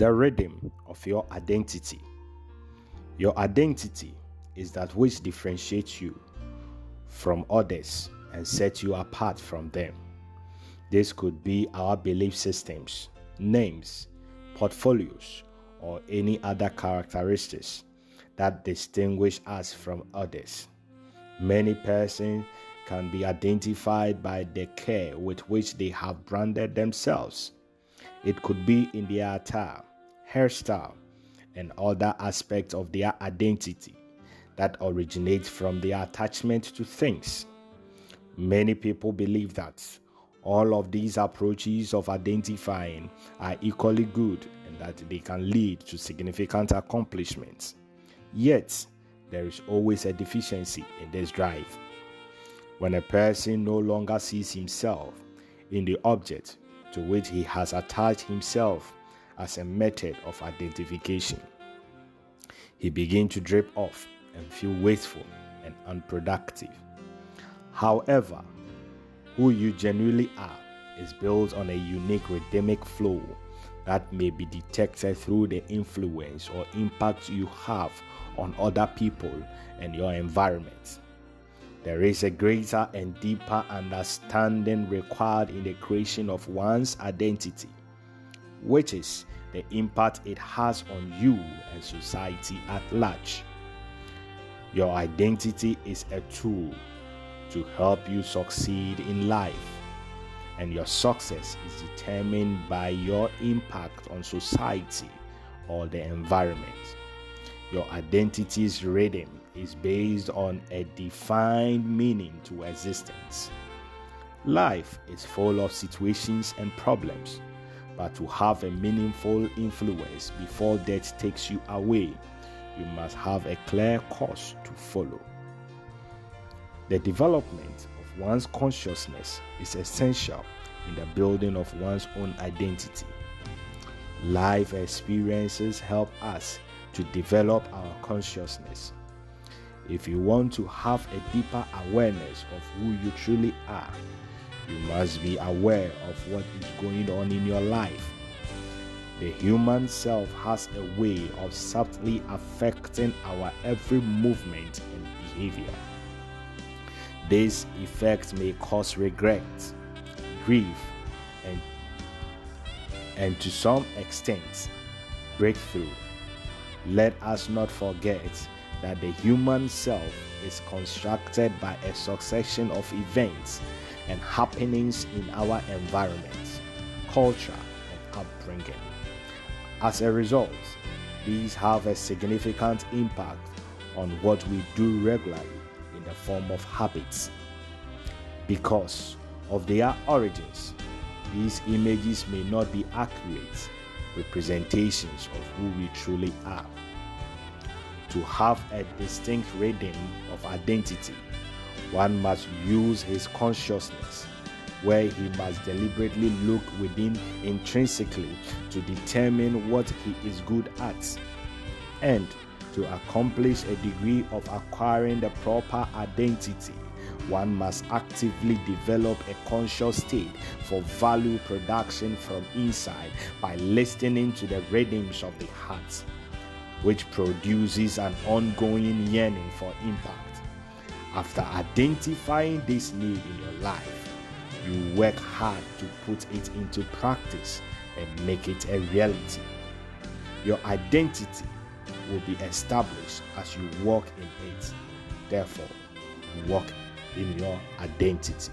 The rhythm of your identity. Your identity is that which differentiates you from others and sets you apart from them. This could be our belief systems, names, portfolios, or any other characteristics that distinguish us from others. Many persons can be identified by the care with which they have branded themselves. It could be in their attire, hairstyle, and other aspects of their identity that originate from their attachment to things. Many people believe that all of these approaches of identifying are equally good and that they can lead to significant accomplishments. Yet, there is always a deficiency in this drive. When a person no longer sees himself in the object to which he has attached himself as a method of identification. He began to drip off and feel wasteful and unproductive. However, who you genuinely are is built on a unique rhythmic flow that may be detected through the influence or impact you have on other people and your environment. There is a greater and deeper understanding required in the creation of one's identity, which is the impact it has on you and society at large. Your identity is a tool to help you succeed in life, and your success is determined by your impact on society or the environment. Your identity's rhythm is based on a defined meaning to existence. Life is full of situations and problems, but to have a meaningful influence before death takes you away, you must have a clear course to follow. The development of one's consciousness is essential in the building of one's own identity. Life experiences help us to develop our consciousness. If you want to have a deeper awareness of who you truly are, you must be aware of what is going on in your life. The human self has a way of subtly affecting our every movement and behavior. This effect may cause regret, grief, and, and to some extent, breakthrough. Let us not forget that the human self is constructed by a succession of events and happenings in our environment, culture, and upbringing. As a result, these have a significant impact on what we do regularly in the form of habits. Because of their origins, these images may not be accurate representations of who we truly are. To have a distinct rhythm of identity, one must use his consciousness, where he must deliberately look within intrinsically to determine what he is good at, and to accomplish a degree of acquiring the proper identity. One must actively develop a conscious state for value production from inside by listening to the rhythms of the heart which produces an ongoing yearning for impact. After identifying this need in your life, you work hard to put it into practice and make it a reality. Your identity will be established as you walk in it. Therefore, walk in your identity.